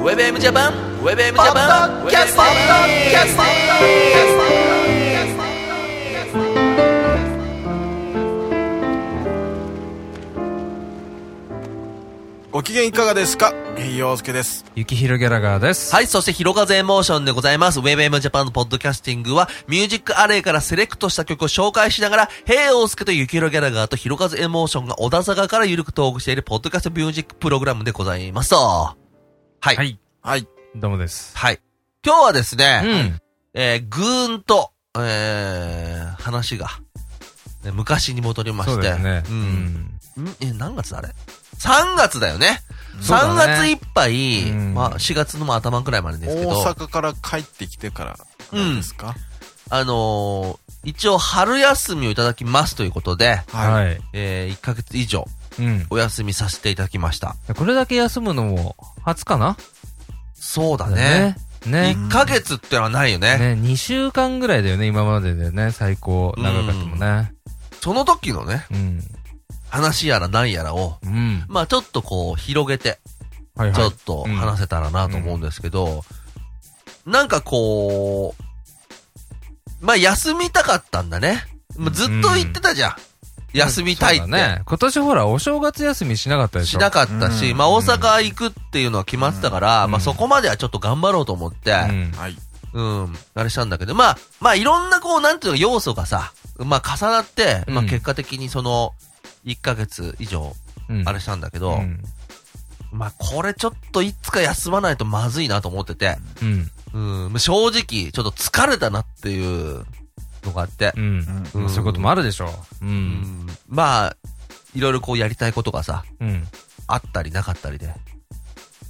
ウェブ M ジャパンウェブ M ジャパンキャストキャストご機嫌いかがですか？陽介です。ゆきひろギャラガーです。はい、そして、ひろかぜエモーションでございます。ウェブ M ジャパンのポッドキャスティングは、ミュージックアレイからセレクトした曲を紹介しながら、ヘイオースケとゆきひろギャラガーとひろかぜエモーションが大阪からゆるくトークしているポッドキャストミュージックプログラムでございますと。はい。はい。はい。どうもです。はい。今日はですうね、ん。えー、ぐーんと、えー、話が、ね昔に戻りまして。そうですね。う。うんん？んえ、何月だあれ ?3 月だよね。3そうだね月いっぱい、うんまあ4月のまあ頭くらいまでですけど、大阪から帰ってきてから、うんですか、あのー一応春休みをいただきますということで、はい。はい。えー、1ヶ月以上うん。お休みさせていただきました。これだけ休むのも初かな？そうだね。。ね。1ヶ月ってのはないよね。ね、2週間ぐらいだよね、今まででね、最高、長かったもんね。その時のね、うん。話やら何やらを、うん。まあちょっとこう広げて、はいはい。ちょっと話せたらなと思うんですけど、なんかこう、まあ休みたかったんだね。まあずっと言ってたじゃん。休みたいって。ね。今年ほら、お正月休みしなかったでしょ。しなかったし、うんまあ大阪行くっていうのは決まってたから、うんまあそこまではちょっと頑張ろうと思って、うん。はい。うん、あれしたんだけど、まあ、まあいろんなこう、なんていうの要素がさ、まあ重なって、まあうん結果的にその、1ヶ月以上、うん。あれしたんだけど、うん。まあこれちょっといつか休まないとまずいなと思ってて、うん。うん、正直、ちょっと疲れたなっていうのがあってう、ん。うんそういうこともあるでしょう。う。うんん、まあ、いろいろこうやりたいことがさ、うん。あったりなかったりで、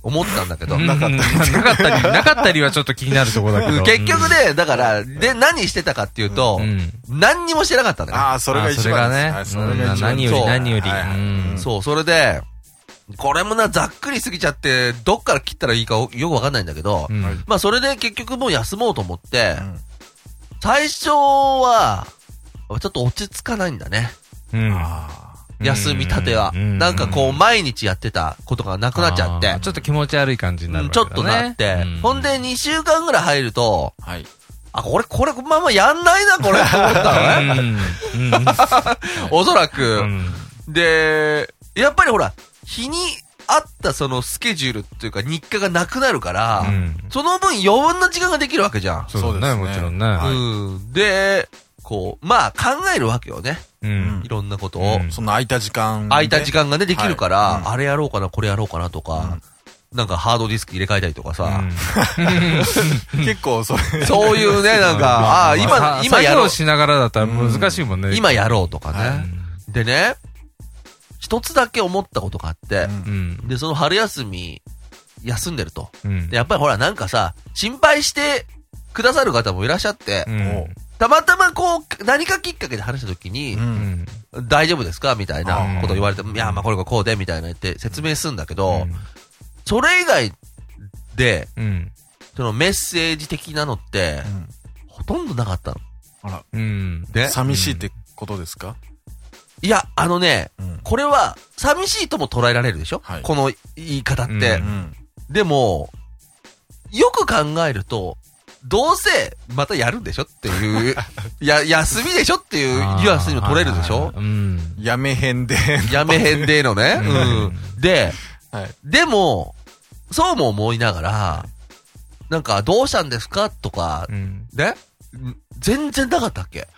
思ったんだけど、なかったり。なかったり、なかったりはちょっと気になるところだけど。結局ね、だから、で、何してたかっていうとう、ん。何にもしてなかったんだよ。ああ、それが一番です。はい、あそれがねそれが一番何よりそう何より。はいはいうんそう、それで、これもな、ざっくりすぎちゃって、どっから切ったらいいかよくわかんないんだけど、うんはいまあそれで結局もう休もうと思って、うん最初は、ちょっと落ち着かないんだね。うん。あ休みたては。うんなんかこう、毎日やってたことがなくなっちゃって。ちょっと気持ち悪い感じになるうんちょっとなって。うんほんで、2週間ぐらい入ると、あ。はい。あ、これ、これ、まあまあやんないな、これ、と思ったのね。おそらうく。ん。で、やっぱりほら、日に合ったそのスケジュールっていうか日課がなくなるから、うんその分余分な時間ができるわけじゃん。そうだね、もちろんね。はいうん。で、こう、まあ考えるわけよね。うんいろんなことを。うんその空いた時間で。空いた時間がね、できるから、はいうんあれやろうかな、これやろうかなとか、なんかハードディスク入れ替えたりとかさ、結構それ。そういうね、なんか、ああ、今、さ今やろう作業、しながらだったら難しいもんね。今やろうとかはね。でね、一つだけ思ったことがあって、うん。で、その春休み、休んでると。うん。でやっぱりほら、なんかさ、心配してくださる方もいらっしゃって、うん。たまたまこう、何かきっかけで話した時に、うん。大丈夫ですか？みたいなこと言われて、うんいや、まあこれがこうで、みたいな言って説明するんだけど、うんそれ以外で、うん。そのメッセージ的なのって、ほとんどなかったの。あら、うん。で？寂しいってことですか？いや、あのね、うん。これは、寂しいとも捉えられるでしょ、はいこの言い方って。うんうん。でも、よく考えると、どうせ、またやるんでしょっていう、や、休みでしょっていうニュアンスにも取れるでしょ？うん。やめへんで。やめへんでのね。ううんん。で、はい。でも、そうも思いながら、なんか、どうしたんですかとかう、ん。ね？ん全然なかったっけ？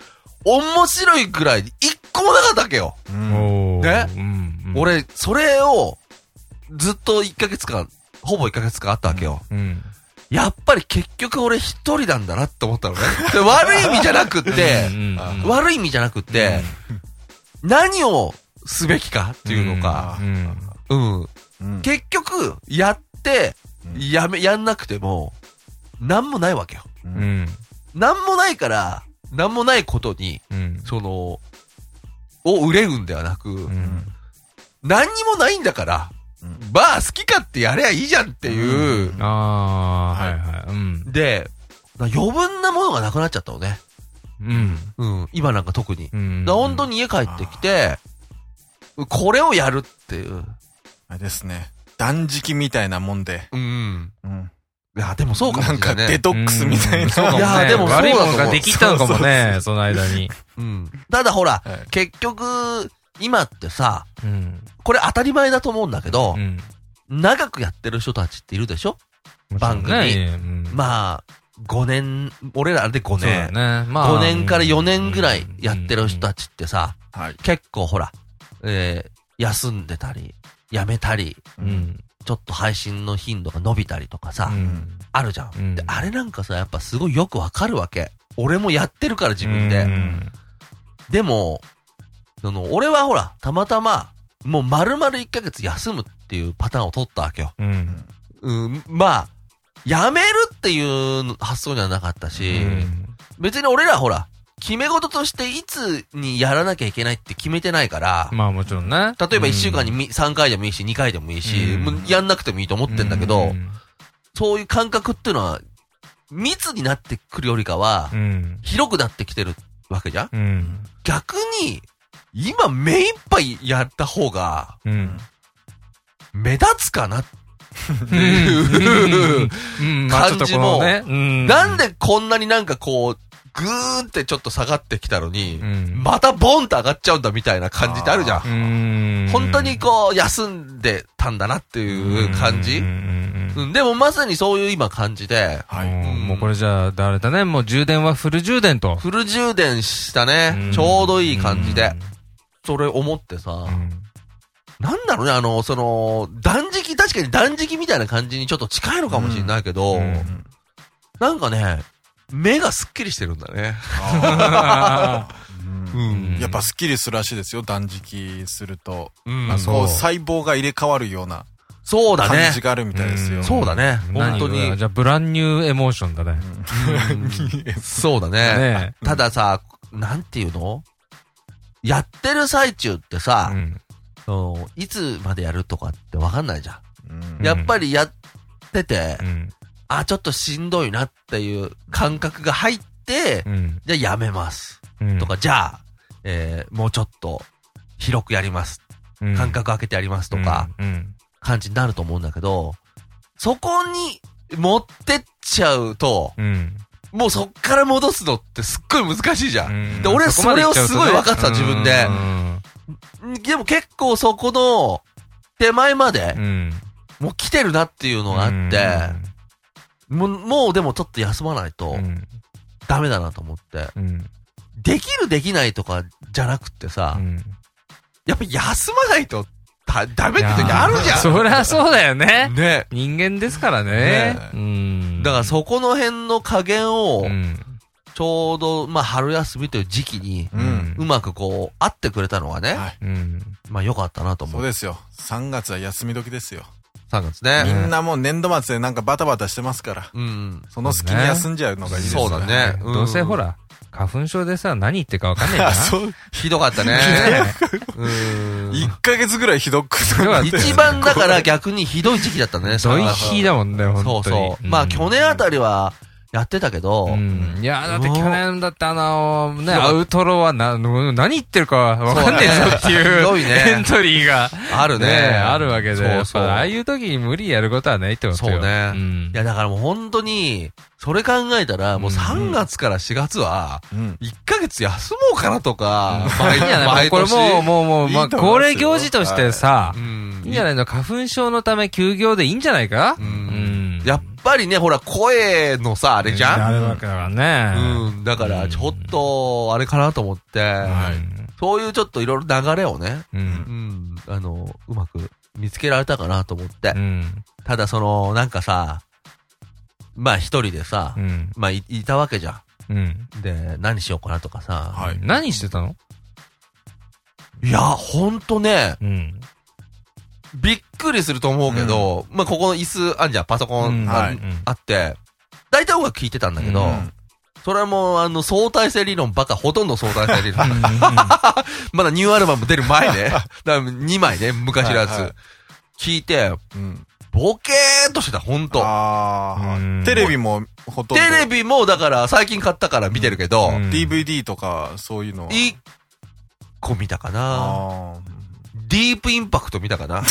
面白いくらい、一個もなかったっけよ？うんね？うん。俺、それを、ずっと1ヶ月間、ほぼ1ヶ月間あったわけよ。うん。やっぱり結局俺一人なんだなって思ったのね。で悪い意味じゃなくって、うんうん悪い意味じゃなくって、何をすべきかっていうのか、うん。うん。うん結局、やって、うんやめ、やんなくても、なんもないわけよ。ううんん。なんもないから、なんもないことに、うん。その、を憂うんではなく、うん。何にもないんだから、うんまあ好き勝手やりゃいいじゃんっていう、ああ、はいはい。うん。で、余分なものがなくなっちゃったのね。うん。うん。今なんか特に。うん。だ本当に家帰ってきて、これをやるっていう。あれですね。断食みたいなもんで。うん。うん。いや、でもそうかもしなんかれないね。デトックスみたいな。そうかもねいやでもそうだと思う悪いものができたのかもね、その間に。うん。ただほら、はい結局、今ってさ、うん。これ当たり前だと思うんだけどう、ん。長くやってる人たちっているでしょ？番組うんまあ、5年、俺らで5そうだ年。ね。まあ。5年から4年ぐらいやってる人たちってさ、はい。結構ほら、えー、休んでたり、やめたり。ちょっと配信の頻度が伸びたりとかさ、うん。あるじゃん。うんで、あれなんかさ、やっぱすごいよくわかるわけ。俺もやってるから自分で。うんでも、その、俺はほら、たまたま、もう丸々1ヶ月休むっていうパターンを取ったわけよ。うん。うん、まあ、やめるっていう発想にはなかったし、うん別に俺らほら、決め事としていつにやらなきゃいけないって決めてないから、まあもちろんね。例えば1週間にみ3回でもいいし、2回でもいいし、うんもうやんなくてもいいと思ってんだけど、うんそういう感覚っていうのは、密になってくるよりかはう、ん。広くなってきてるわけじゃん？うん。逆に、今目いっぱいやった方が、うん。目立つかなってうんいう。うん。まあちょっとこのね。うんなんでこんなになんかこう、ぐーってちょっと下がってきたのに、うんまたボンって上がっちゃうんだみたいな感じってあるじゃん。うん。本当にこう、休んでたんだなっていう感じうんでもまさにそういう今感じで、はい。うんもうこれじゃあ、誰だね。もう充電はフル充電と。フル充電したねうん。ちょうどいい感じで。それ思ってさ、うん。なんだろうね、あの、その、断食、確かに断食みたいな感じにちょっと近いのかもしれないけど、うんうんなんかね、目がすっきりしてるんだね。やっぱスッキリするらしいですよ、断食すると。うんそう細胞が入れ替わるようなそうだね感じ。があるみたいですよ。んそうだね何本当にじゃあ、ブランニューエモーションだね。そうだね。ねたださ、なんていうの？やってる最中ってさ、うん。そのいつまでやるとかってわかんないじゃうんん。やっぱりやってて、うん。あ、ちょっとしんどいなっていう感覚が入って、うん。じゃあやめます。うんとか、じゃあ、えーもうちょっと広くやります。うん間隔空けてやりますとか、うん。感じになると思うんだけど、そこに持ってっちゃうと、うん。もうそっから戻すのってすっごい難しいじゃん。うんで俺それをすごい分かってた自分でうんでも結構そこの手前までうん。もう来てるなっていうのがあって、もうもうでもちょっと休まないとうん。ダメだなと思って。うん。できるできないとかじゃなくってさ、うん。やっぱ休まないとだダメって時あるじゃん。そりゃそうだよね。ね。人間ですからねね。うん。だからそこの辺の加減をう、ん。ちょうど、まあ春休みという時期に、うまくこう、会ってくれたのがね、はい。うん。まあ良かったなと思。そううですよ。3月は休み時ですよ。3月ね。みんなもう年度末でなんかバタバタしてますから。うん。その隙に休んじゃうのがいいですよそうだね。んどうせほ。ら、花粉症でさ、何言ってるかわかんないん。あ、そう。ひどかったね。ね うん。1ヶ月ぐらいひどく要は一番だから逆にひどい時期だったね。ドイヒだもんね、本当に。そうそう。まあ去年あたりはやってたけど、うん。いや、だってうん去年だってあの、ね、アウトロはな、何言ってるかわかんね。えぞっていう、ね。エントリーが、あるね。ね、あるわけで、そうそう。ああいう時に無理やることはないってことよ。そうね。ん。いやだからもう本当に、それ考えたら、もううん3月から4月は、うん。1ヶ月休もうかなとか、これもう、もう、もう、まあ、恒例行事としてさう、ん。いいんじゃないの？花粉症のため休業でいいんじゃないか？ううんん。やっぱりね、ほら、声のさ、あれじゃん？あるわけだからね。うん。だから、ちょっと、あれかなと思って、はい。そういうちょっといろいろ流れをね、う。うんん、あの、うまく見つけられたかなと思ってう。ん。ただその、なんかさ、まあ一人でさう、ん。まあいいたわけじゃうん。ん。で、何しようかなとかさ。はい。何してたの？いや、ほんとね、うん。びっくりすると思うけど、まあここの椅子あんじゃん、パソコンあ,、はいあって、大体音楽聴いてたんだけど、うんそれもあの相対性理論ばっか、ほとんど相対性理論。まだニューアルバム出る前ね。だから2枚ね、昔のやつ。はいはい聞いて、うん。ボケーっとしてた、ほんと。テレビもほとんど。テレビもだから最近買ったから見てるけど、うん DVD とか、そういうのは。一個見たかな。あディープインパクト見たかな？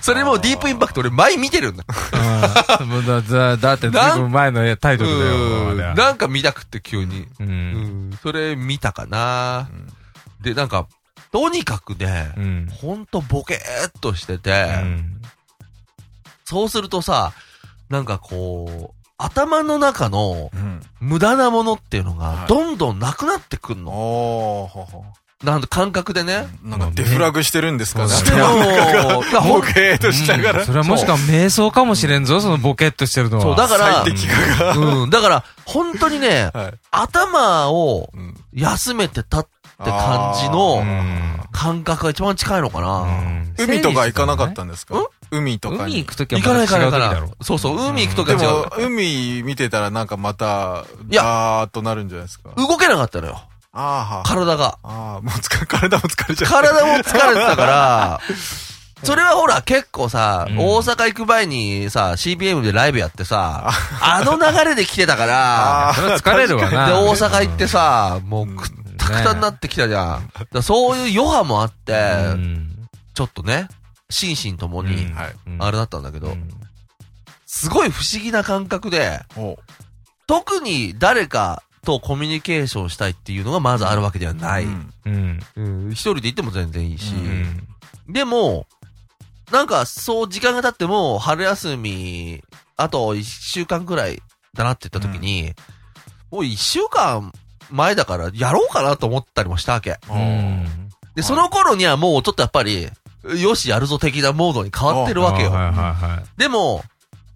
それもディープインパクト俺前見てるんだ。だだだってずいぶん前のタイトルだよ。なんか見たくって急に。う。うんん。それ見たかな。で、なんか、とにかくねう、ん。ほんとボケーっとしてて、うんそうするとさ、なんかこう、頭の中のうん。無駄なものっていうのがはいどんどんなくなってくんの。なんか感覚でね。なんかデフラグしてるんですかね。ボケーとしながら。うんそれはもしか瞑想かもしれんぞ、そのボケっとしてるのは。そう、だから、最適化が。うん、だから、本当にね、はい。頭をうん休めてたって感じのうん感覚が一番近いのかな。うん海とか行かなかったんですか？ん？海とかに。海行くときは行かないから。そうそう、海行くときは違でもう。、海見てたらなんかまた、いやガーッとなるんじゃないですか？動けなかったのよ。あーは体が。ああ、もう疲れ、体も疲れちゃった。体も疲れてたから、それはほら、結構さ、うん。大阪行く前にさ、CBM でライブやってさ、あの流れで来てたから、あそれは疲れるわな。で、大阪行ってさ、もうくったくたになってきたじゃん。そういう余波もあって、うん。ちょっとね、心身ともに。あれだったんだけど、うん。すごい不思議な感覚で、お特に誰かとコミュニケーションしたいっていうのがまずあるわけではない。うんうん。うん一人で行っても全然いいし、ううん。でも、なんか、そう、時間が経っても、春休み、あと一週間くらいだなって言った時に、もう一週間前だから、やろうかなと思ったりもしたわけ。おうんで、いその頃にはもうちょっとやっぱり、よし、やるぞ的なモードに変わってるわけよ。はいはいはでも、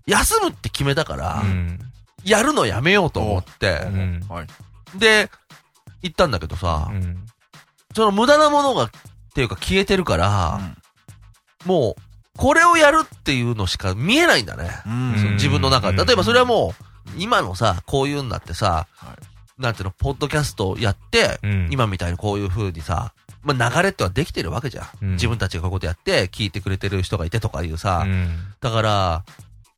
休むって決めたから、い。うん。やるのやめようと思って。で、行ったんだけどさ、うん。その無駄なものが、っていうか消えてるから、もう、これをやるっていうのしか見えないんだね。自分の中で。うん。例えばそれはもう、今のさ、こういうんだってさ、はい。なんていうの、ポッドキャストやって、うん。今みたいにこういう風にさ、まあ流れってのはできてるわけじゃん。うん。自分たちがこういうことやって、聞いてくれてる人がいてとかいうさ、うん。だから、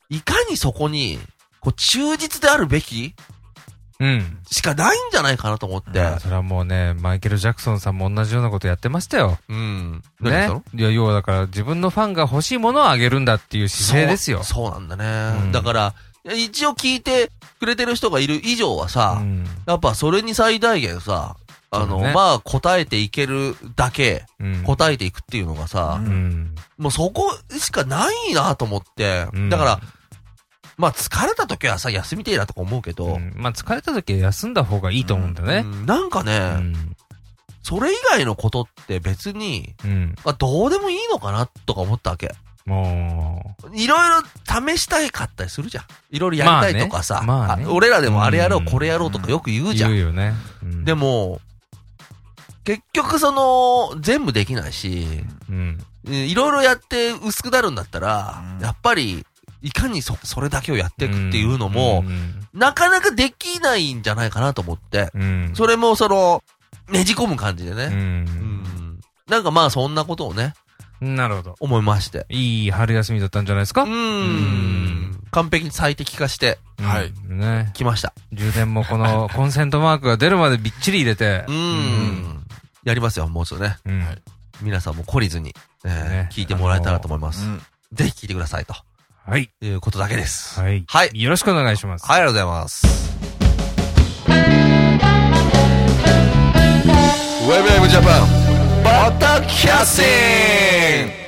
いかにそこに、こう、忠実であるべきうん。しかないんじゃないかなと思って。それはもうね、マイケル・ジャクソンさんも同じようなことやってましたよ。うん。ね。いや、要はだから自分のファンが欲しいものをあげるんだっていう姿勢ですよ。そうなんだね。うんだから、一応聞いてくれてる人がいる以上はさ、うんやっぱそれに最大限さ、あの、ねまあ答えていけるだけ、うん答えていくっていうのがさ。もうそこしかないなと思って、うんだから、まあ疲れた時はさ、休みてえなとか思うけど、うんまあ疲れた時は休んだ方がいいと思うんだよね。うんなんかね、うん。それ以外のことって別に、うん。まあ、どうでもいいのかなとか思ったわけ。もいろいろ試したいかったりするじゃん。いろいろやりたいとかさ、まあねまあねあ俺らでもあれやろう、うんこれやろうとかよく言う、うじゃん。言うよね。うんで、も、結局その、全部できないし、うん。いろいろやって薄くなるんだったら、うんやっぱり、いかにそ、それだけをやっていくっていうのも、うん、なかなかできないんじゃないかなと思って、うん。それもその、ねじ込む感じでう。ね。うんん。なんかまあそんなことをね、なるほど。思いまして。いい春休みだったんじゃないですか？うーん。完璧に最適化してはい。うんね。きました。充電もこの コンセントマークが出るまでびっちり入れてう。ん。やりますよ、もうちょっとね。うんはい皆さんも懲りずに、えーね聞いてもらえたらと思います。うん。ぜひ聞いてくださいとはい。いうことだけです。はい。はい。よろしくお願いします。はい、ありがとうございます。ウェブウェブジャパン、バタキャスティング「